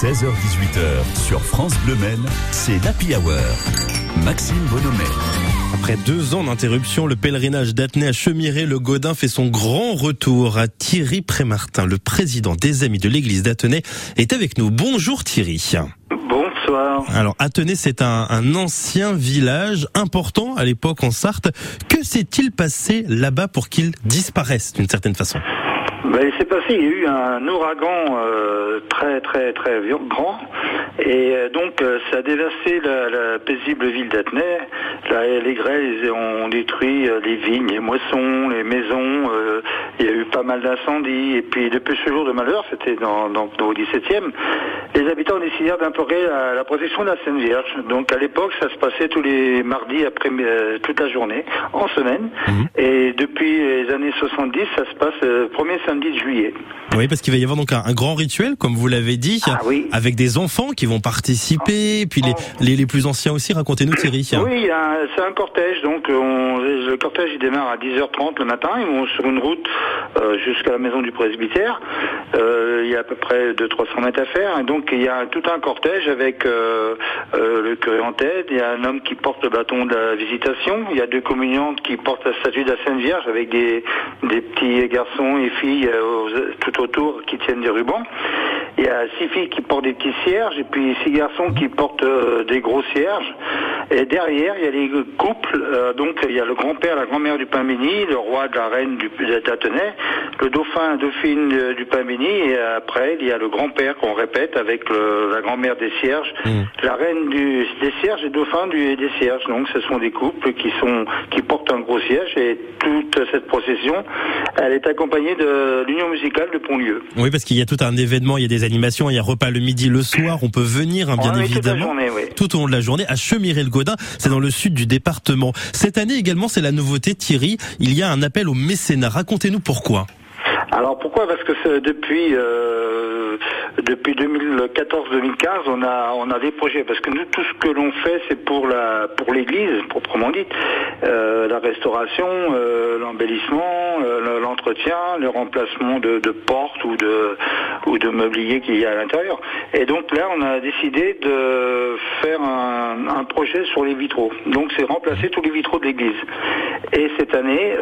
16h-18h sur France Bleu Men, c'est l'Happy Hour. Maxime Bonhomet. Après deux ans d'interruption, le pèlerinage d'Athénée à Chemiré, le Godin fait son grand retour à Thierry Prémartin, le président des Amis de l'église d'Athénée, est avec nous. Bonjour Thierry. Bonsoir. Alors Athénée, c'est un, un ancien village important à l'époque en Sarthe. Que s'est-il passé là-bas pour qu'il disparaisse d'une certaine façon? Ben, il s'est passé, il y a eu un ouragan euh, très très très grand et euh, donc euh, ça a dévasté la, la paisible ville d'Athenay. Là, les grêles ont détruit les vignes, les moissons, les maisons. il y a eu pas mal d'incendies et puis depuis ce jour de malheur, c'était dans, dans, au 17e, les habitants décidèrent d'implorer la, la protection de la Sainte Vierge. Donc à l'époque, ça se passait tous les mardis après toute la journée, en semaine. Et depuis les années 70, ça se passe le premier samedi de juillet. Oui, parce qu'il va y avoir donc un, un grand rituel, comme vous l'avez dit, Ah oui. avec des enfants qui vont participer, puis les, les, les plus anciens aussi. Racontez-nous Thierry. Oui, c'est un cortège, donc on- le cortège il démarre à 10h30 le matin, ils vont sur une route euh, jusqu'à la maison du presbytère. Euh, il y a à peu près 200-300 mètres à faire, et donc il y a tout un cortège avec euh, le curé en tête, il y a un homme qui porte le bâton de la visitation, il y a deux communiantes qui portent la statue de la Sainte Vierge avec des, des petits garçons et filles euh, tout autour qui tiennent des rubans. Il y a six filles qui portent des petits cierges et puis six garçons qui portent euh, des gros cierges. Et derrière, il y a les couples. euh, donc, il y a le grand-père, la grand-mère du pain béni, le roi de la reine du le dauphin, dauphine euh, du pain béni. Et après, il y a le grand-père qu'on répète avec le- la grand-mère des cierges, la reine du, des cierges et dauphin du, des cierges. Donc, ce sont des couples qui sont qui portent un gros cierge. Et toute cette procession, elle est accompagnée de l'union musicale de Pontlieu. Oui, parce qu'il y a tout un événement, il y a des animations, il y a repas le midi, le soir. On peut venir, hein, bien toute évidemment. journée, oui. tout au long de la journée à Chemiré-le-Godin. C'est dans le sud du département. Cette année également, c'est la nouveauté, Thierry. Il y a un appel au mécénat. Racontez-nous pourquoi. Alors pourquoi? Parce que depuis euh, depuis 2014-2015, on a des projets. Parce que nous, tout ce que l'on fait, c'est pour la pour l'Église proprement dite, Euh, la restauration, euh, l'embellissement, euh, l'entretien, le remplacement de, portes ou de ou de qu'il y a à l'intérieur. Et donc là, on a décidé de faire un, un projet sur les vitraux. Donc c'est remplacer tous les vitraux de l'église. Et cette année,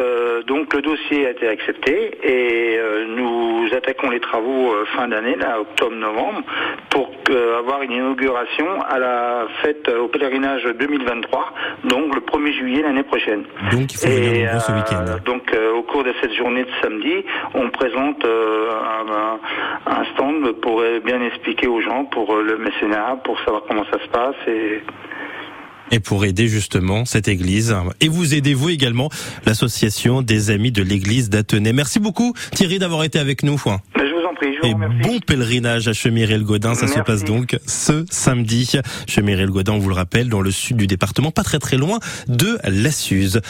donc le dossier a été accepté et nous attaquons les travaux fin d'année, là, octobre-novembre, pour que- avoir une inauguration à la fête euh, au pèlerinage 2023, donc le 1er juillet l'année prochaine. Donc, il faut Et, ce euh, week-end. donc euh, au cours de cette journée de samedi, on présente euh, un, stand pour euh, bien expliquer aux gens pour euh, le mécénat, pour savoir comment ça se passe et Et pour aider justement cette église. Et vous aidez-vous également l'association des amis de l'église d'Athenay. Merci beaucoup, Thierry, d'avoir été avec nous. Prie, je vous Et remercie. bon pèlerinage à Chemiré-le-Godin. Ça se passe donc ce samedi. Chemiré-le-Godin, on vous le rappelle, dans le sud du département, pas très très loin de la Suze.